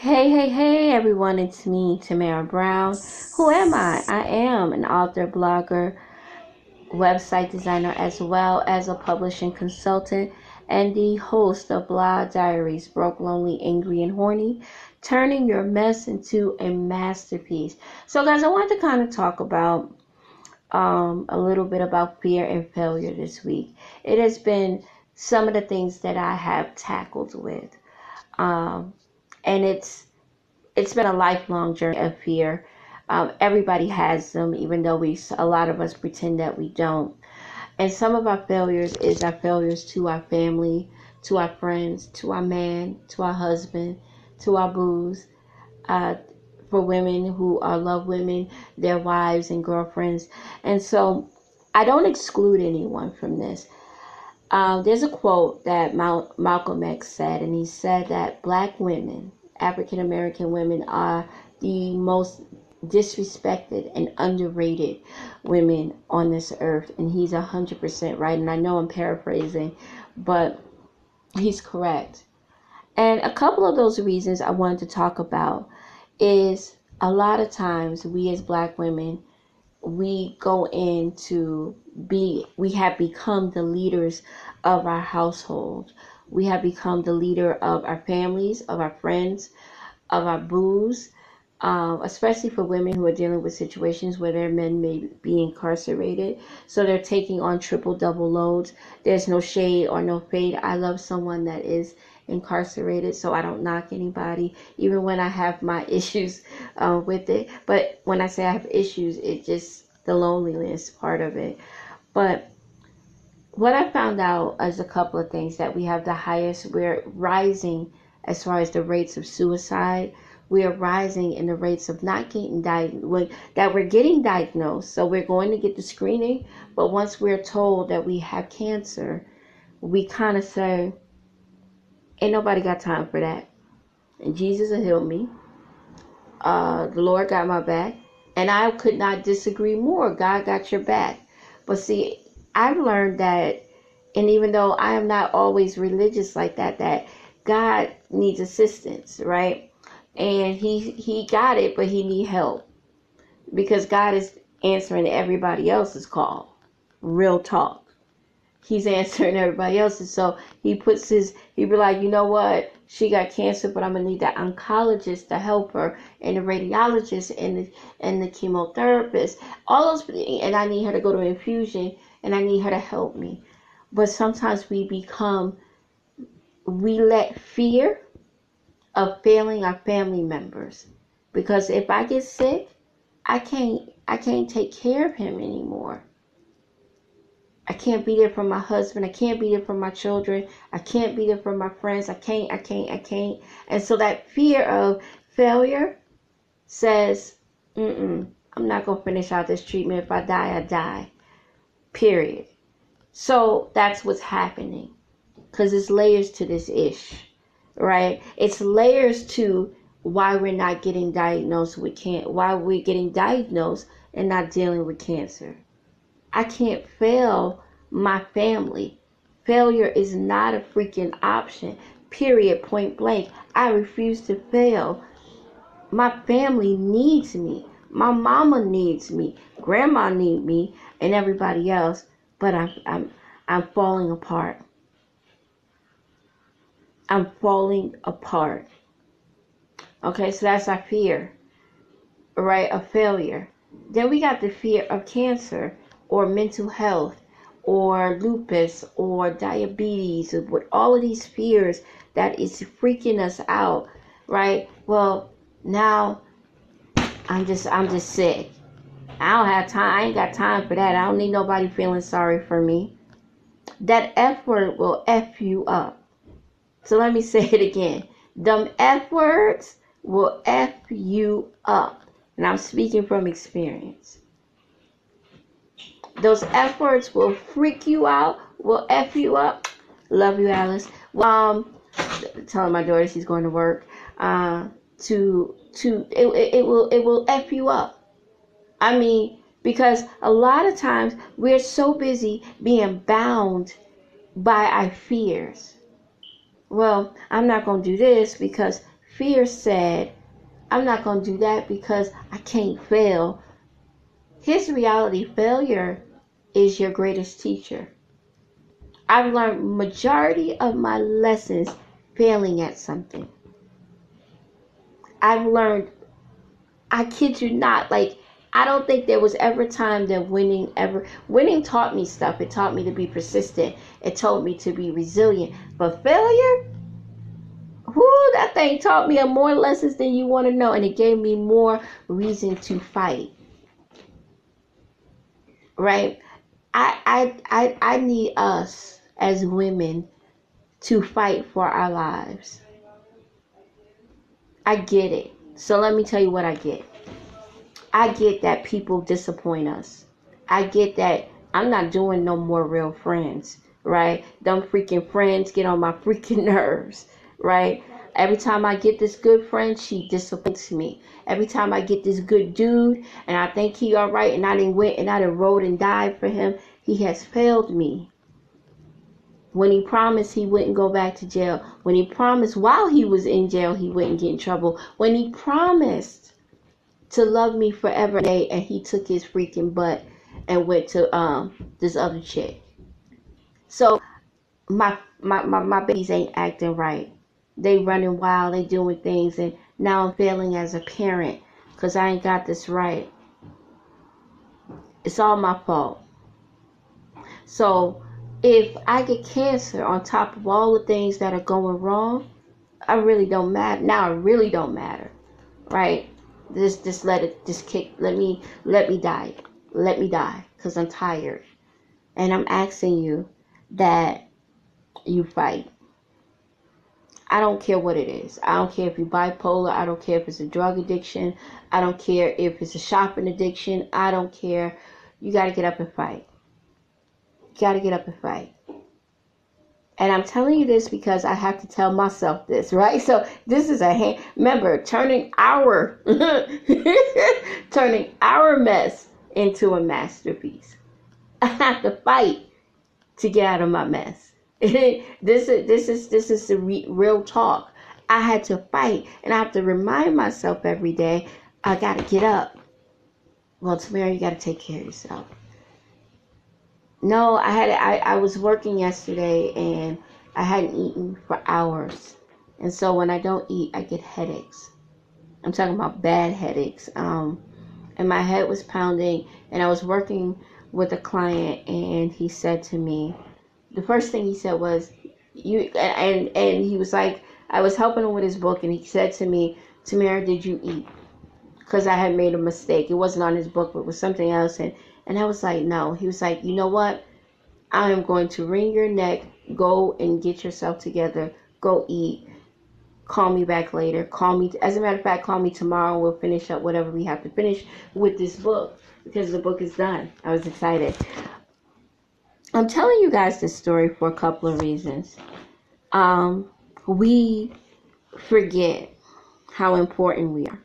Hey, hey, hey, everyone, it's me, Tamara Brown. Who am I? I am an author, blogger, website designer, as well as a publishing consultant and the host of Blog Diaries Broke, Lonely, Angry, and Horny, turning your mess into a masterpiece. So, guys, I wanted to kind of talk about um, a little bit about fear and failure this week. It has been some of the things that I have tackled with. Um, and it's it's been a lifelong journey of fear. Um, everybody has them, even though we a lot of us pretend that we don't. And some of our failures is our failures to our family, to our friends, to our man, to our husband, to our boos. Uh, for women who are love women, their wives and girlfriends. And so I don't exclude anyone from this. Uh, there's a quote that Mal- Malcolm X said, and he said that black women, African American women, are the most disrespected and underrated women on this earth. And he's 100% right. And I know I'm paraphrasing, but he's correct. And a couple of those reasons I wanted to talk about is a lot of times we as black women we go into be we have become the leaders of our household. We have become the leader of our families of our friends of our boos um, especially for women who are dealing with situations where their men may be incarcerated. So they're taking on triple double loads. There's no shade or no fade. I love someone that is incarcerated, so I don't knock anybody, even when I have my issues uh, with it. But when I say I have issues, it just the loneliness part of it. But what I found out is a couple of things that we have the highest, we're rising as far as the rates of suicide. We are rising in the rates of not getting diagnosed, that we're getting diagnosed. So we're going to get the screening, but once we're told that we have cancer, we kind of say, Ain't nobody got time for that. And Jesus will heal me. Uh, the Lord got my back. And I could not disagree more. God got your back. But see, I've learned that, and even though I am not always religious like that, that God needs assistance, right? And he he got it, but he need help because God is answering everybody else's call. Real talk he's answering everybody else's. So he puts his, he be like, you know what? She got cancer, but I'm gonna need the oncologist to help her, and the radiologist, and the and the chemotherapist, all those, and I need her to go to infusion, and I need her to help me. But sometimes we become, we let fear of failing our family members, because if I get sick, I can't, I can't take care of him anymore. I can't be there for my husband. I can't be there for my children. I can't be there for my friends. I can't, I can't, I can't. And so that fear of failure says, mm I'm not going to finish out this treatment. If I die, I die. Period. So that's what's happening. Because it's layers to this ish, right? It's layers to why we're not getting diagnosed with cancer, why we're getting diagnosed and not dealing with cancer. I can't fail my family. Failure is not a freaking option. Period. Point blank. I refuse to fail. My family needs me. My mama needs me. Grandma needs me, and everybody else. But I'm I'm I'm falling apart. I'm falling apart. Okay, so that's our fear, right? Of failure. Then we got the fear of cancer or mental health or lupus or diabetes with all of these fears that is freaking us out right? Well now i'm just i'm just sick. I don't have time i ain't got time for that. I don't need nobody feeling sorry for me. That f word will f you up. So let me say it again. Them f words will f you up. And i'm speaking from experience those F words will freak you out, will F you up. Love you, Alice. Um, telling my daughter she's going to work. Uh, to to it, it will it will F you up. I mean, because a lot of times we're so busy being bound by our fears. Well, I'm not to do this because fear said, I'm not to do that because I can't fail. His reality failure is your greatest teacher. I've learned majority of my lessons failing at something. I've learned I kid you not, like I don't think there was ever time that winning ever winning taught me stuff. It taught me to be persistent. It taught me to be resilient. But failure, whoo, that thing taught me more lessons than you want to know, and it gave me more reason to fight. Right? I I I, I need us as women to fight for our lives. I get it. So let me tell you what I get. I get that people disappoint us. I get that I'm not doing no more real friends, right? Them freaking friends get on my freaking nerves, right? Every time I get this good friend, she disappoints me. Every time I get this good dude and I think he all right and I didn't went and I done rode and died for him, he has failed me. When he promised he wouldn't go back to jail. When he promised while he was in jail he wouldn't get in trouble. When he promised to love me forever and he took his freaking butt and went to um this other chick. So my my my, my babies ain't acting right. They running wild, they doing things and now I'm failing as a parent because I ain't got this right. It's all my fault. So if I get cancer on top of all the things that are going wrong, I really don't matter. Now I really don't matter. Right? Just just let it just kick let me let me die. Let me die cuz I'm tired. And I'm asking you that you fight. I don't care what it is. I don't care if you're bipolar. I don't care if it's a drug addiction. I don't care if it's a shopping addiction. I don't care. You got to get up and fight. You got to get up and fight. And I'm telling you this because I have to tell myself this, right? So this is a hand. Remember, turning our turning our mess into a masterpiece. I have to fight to get out of my mess. this is this is this is the re- real talk. I had to fight, and I have to remind myself every day. I got to get up. Well, Tamara, you got to take care of yourself. No, I had I, I was working yesterday and I hadn't eaten for hours. And so when I don't eat, I get headaches. I'm talking about bad headaches. Um and my head was pounding and I was working with a client and he said to me the first thing he said was you and and he was like I was helping him with his book and he said to me, Tamara, did you eat? Because I had made a mistake. It wasn't on his book, but it was something else. And and I was like, no. He was like, you know what? I am going to wring your neck. Go and get yourself together. Go eat. Call me back later. Call me. As a matter of fact, call me tomorrow. We'll finish up whatever we have to finish with this book because the book is done. I was excited. I'm telling you guys this story for a couple of reasons. Um, we forget how important we are.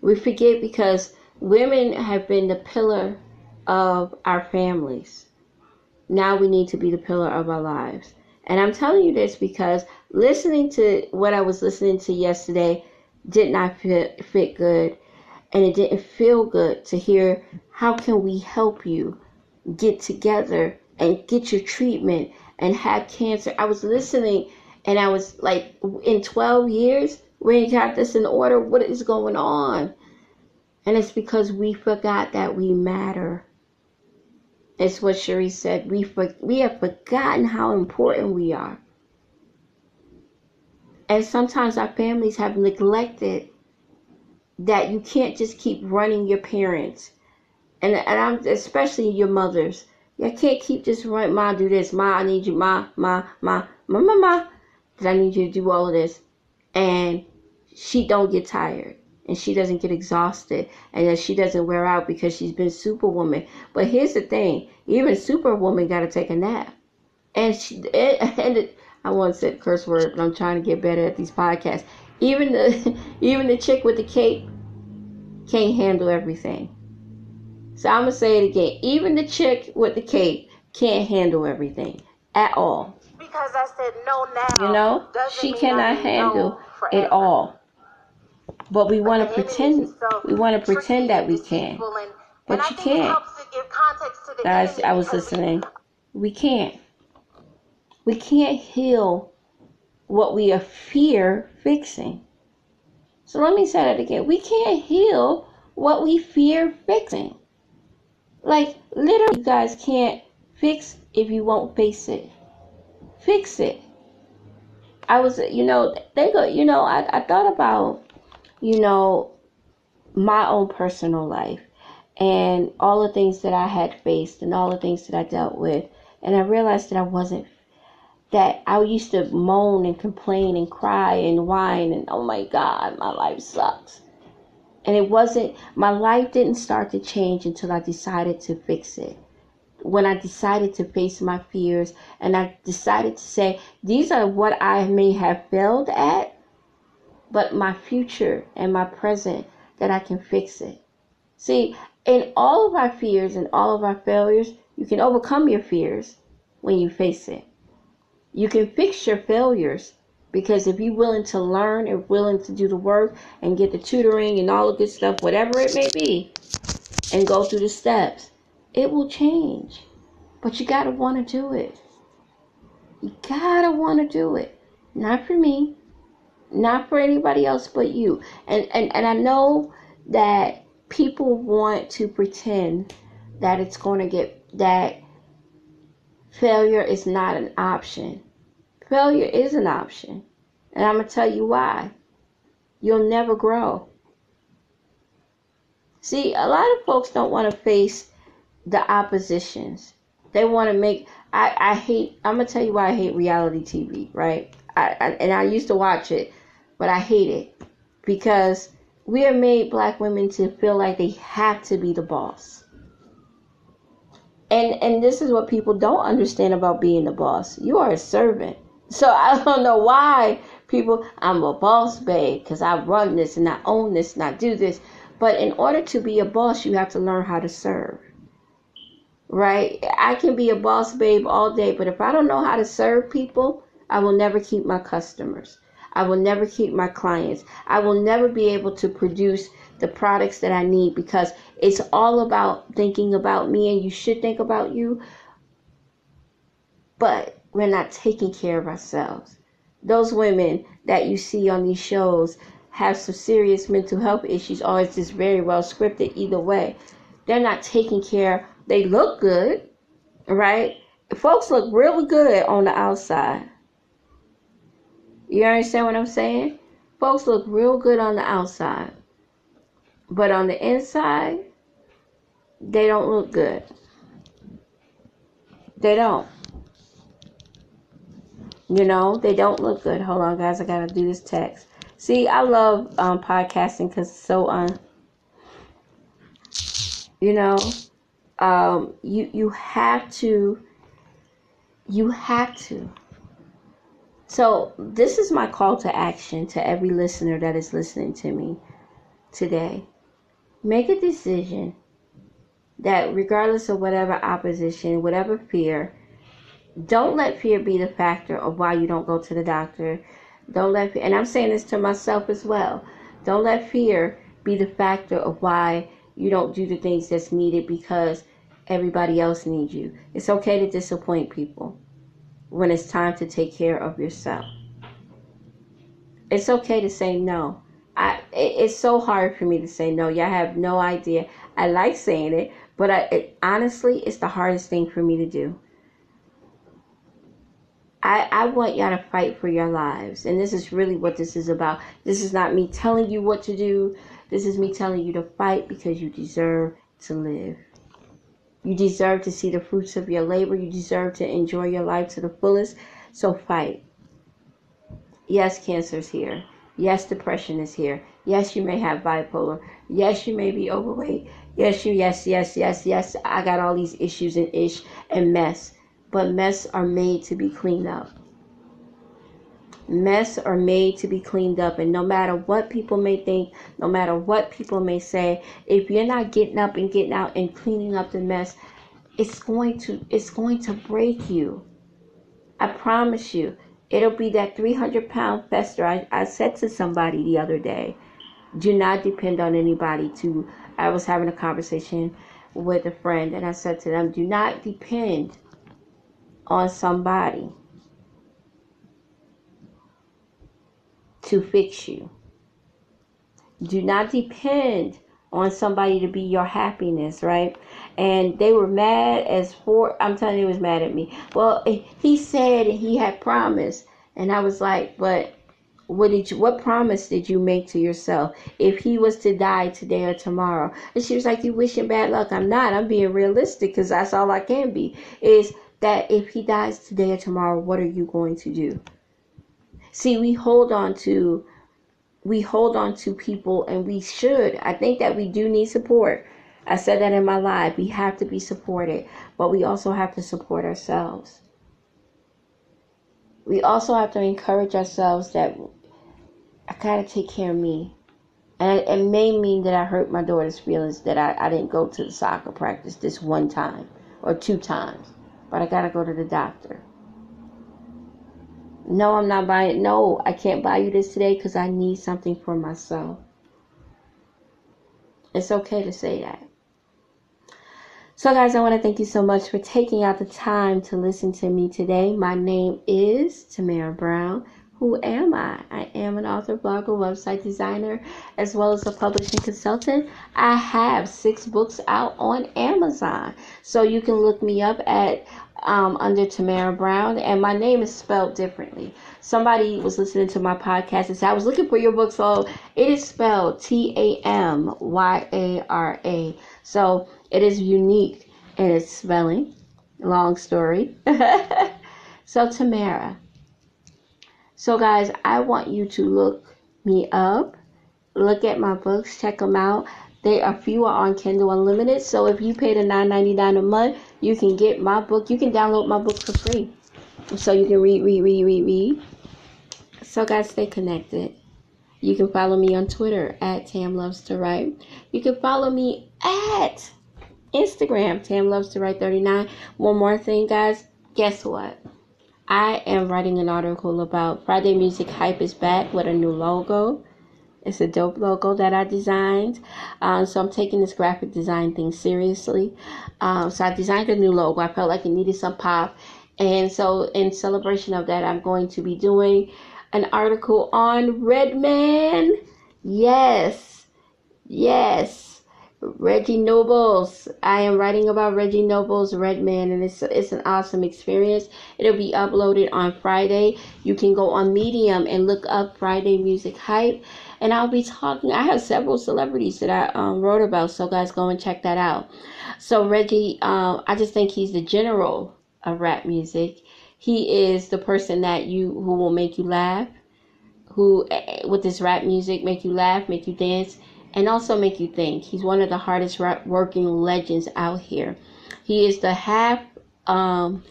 We forget because women have been the pillar of our families. Now we need to be the pillar of our lives. And I'm telling you this because listening to what I was listening to yesterday did not fit, fit good. And it didn't feel good to hear how can we help you get together and get your treatment and have cancer. I was listening and I was like, in 12 years, we ain't got this in order. What is going on? And it's because we forgot that we matter. It's what Cherie said. We, for, we have forgotten how important we are. And sometimes our families have neglected that you can't just keep running your parents. And, and I'm especially your mothers. You can't keep just running, Ma, do this. Ma, I need you. Ma, ma, ma, ma, ma, ma. That I need you to do all of this. And she don't get tired and she doesn't get exhausted and that she doesn't wear out because she's been superwoman. But here's the thing, even superwoman got to take a nap. And she and it, I want to say curse word, but I'm trying to get better at these podcasts. Even the even the chick with the cape can't handle everything. So I'm gonna say it again. Even the chick with the cape can't handle everything at all. Because I said no now. You know, she cannot handle it all. But we want to pretend we want to pretend that we can. But you can't. Guys, I was listening. We can't. We can't heal what we fear fixing. So let me say that again. We can't heal what we fear fixing. Like, literally, you guys can't fix if you won't face it. Fix it. I was, you know, they go, you know, I, I thought about, you know, my own personal life and all the things that I had faced and all the things that I dealt with. And I realized that I wasn't, that I used to moan and complain and cry and whine and, oh my God, my life sucks. And it wasn't, my life didn't start to change until I decided to fix it. When I decided to face my fears and I decided to say, these are what I may have failed at, but my future and my present, that I can fix it. See, in all of our fears and all of our failures, you can overcome your fears when you face it. You can fix your failures because if you're willing to learn and willing to do the work and get the tutoring and all the good stuff, whatever it may be, and go through the steps, it will change. But you gotta want to do it. You gotta want to do it. Not for me, not for anybody else but you. And and and I know that people want to pretend that it's to get that failure is not an option. Failure is an option. And I'm going to tell you why. You'll never grow. See, a lot of folks don't want to face the oppositions. They want to make. I, I hate. I'm gonna tell you why I hate reality TV, right? I, I and I used to watch it, but I hate it because we are made black women to feel like they have to be the boss. And and this is what people don't understand about being the boss. You are a servant. So I don't know why people I'm a boss babe because I run this and I own this and I do this. But in order to be a boss, you have to learn how to serve. Right? I can be a boss babe all day, but if I don't know how to serve people, I will never keep my customers. I will never keep my clients. I will never be able to produce the products that I need because it's all about thinking about me and you should think about you. But we're not taking care of ourselves. Those women that you see on these shows have some serious mental health issues, or it's just very well scripted either way. They're not taking care. They look good, right? Folks look really good on the outside. You understand what I'm saying? Folks look real good on the outside. But on the inside, they don't look good. They don't. You know, they don't look good. Hold on, guys. I got to do this text. See, I love um, podcasting because it's so on. You know, um, you you have to. You have to. So this is my call to action to every listener that is listening to me today make a decision that regardless of whatever opposition, whatever fear, don't let fear be the factor of why you don't go to the doctor. Don't let fear, and I'm saying this to myself as well. Don't let fear be the factor of why you don't do the things that's needed because everybody else needs you. It's okay to disappoint people when it's time to take care of yourself. It's okay to say no. I it's so hard for me to say no. Y'all have no idea. I like saying it, but I it, honestly, it's the hardest thing for me to do. I, I want y'all to fight for your lives. And this is really what this is about. This is not me telling you what to do. This is me telling you to fight because you deserve to live. You deserve to see the fruits of your labor. You deserve to enjoy your life to the fullest. So fight. Yes, cancer's here. Yes, depression is here. Yes, you may have bipolar. Yes, you may be overweight. Yes, you, yes, yes, yes, yes. I got all these issues and ish and mess. But mess are made to be cleaned up. Mess are made to be cleaned up. And no matter what people may think, no matter what people may say, if you're not getting up and getting out and cleaning up the mess, it's going to it's going to break you. I promise you It'll be that 300 pound fester. I, I said to somebody the other day, do not depend on anybody to. I was having a conversation with a friend and I said to them, do not depend on somebody to fix you. Do not depend on somebody to be your happiness, right? And they were mad as for I'm telling you, was mad at me. Well, eh, he said he had promised, and I was like, but what did you what promise did you make to yourself if he was to die today or tomorrow and she was like you wishing bad luck i'm not i'm being realistic because that's all i can be is that if he dies today or tomorrow what are you going to do see we hold on to we hold on to people and we should. I think that we do need support. I said that in my live. We have to be supported, but we also have to support ourselves. We also have to encourage ourselves that I gotta take care of me. And it may mean that I hurt my daughter's feelings that I, I didn't go to the soccer practice this one time or two times. But I gotta go to the doctor. No, I'm not buying. No, I can't buy you this today because I need something for myself. It's okay to say that. So, guys, I want to thank you so much for taking out the time to listen to me today. My name is Tamara Brown. Who am I? I am an author, blogger, website designer, as well as a publishing consultant. I have six books out on Amazon. So you can look me up at um, under Tamara Brown, and my name is spelled differently. Somebody was listening to my podcast and said, I was looking for your book, so it is spelled T A M Y A R A. So it is unique in its spelling. Long story. so, Tamara. So, guys, I want you to look me up, look at my books, check them out. They are fewer on Kindle Unlimited. So if you pay the $9.99 a month, you can get my book. You can download my book for free. So you can read, read, read, read, read. So guys, stay connected. You can follow me on Twitter at Tam Loves to Write. You can follow me at Instagram, Tam Loves to Write 39. One more thing, guys. Guess what? I am writing an article about Friday Music Hype is back with a new logo. It's a dope logo that I designed. Um, so I'm taking this graphic design thing seriously. Um, so I designed a new logo. I felt like it needed some pop. And so in celebration of that, I'm going to be doing an article on Redman. Yes. Yes. Reggie Nobles. I am writing about Reggie Nobles Redman and it's it's an awesome experience. It'll be uploaded on Friday. You can go on Medium and look up Friday Music Hype and I'll be talking. I have several celebrities that I um, wrote about, so guys, go and check that out. So Reggie, um, I just think he's the general of rap music. He is the person that you who will make you laugh, who eh, with this rap music make you laugh, make you dance, and also make you think. He's one of the hardest working legends out here. He is the half um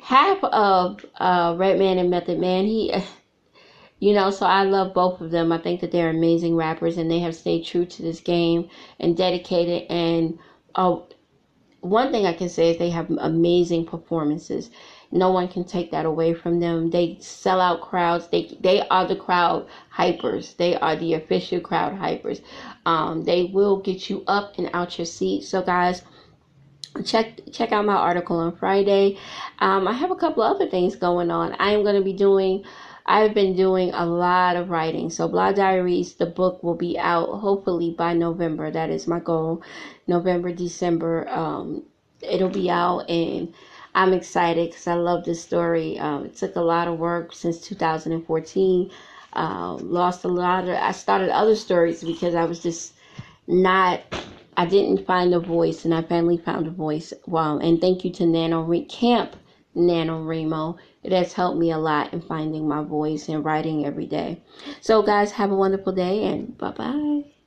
half of uh Redman and Method Man. He you know, so I love both of them. I think that they're amazing rappers and they have stayed true to this game and dedicated. And oh, one thing I can say is they have amazing performances. No one can take that away from them. They sell out crowds. They they are the crowd hypers. They are the official crowd hypers. Um, they will get you up and out your seat. So guys, check check out my article on Friday. Um, I have a couple other things going on. I am going to be doing I've been doing a lot of writing. So, Blog Diaries, the book will be out hopefully by November. That is my goal. November, December. Um, it'll be out, and I'm excited because I love this story. Um, it took a lot of work since 2014. Uh, lost a lot of. I started other stories because I was just not. I didn't find a voice, and I finally found a voice. Wow! And thank you to Nano Camp NaNoWriMo. It has helped me a lot in finding my voice and writing every day. So, guys, have a wonderful day and bye bye.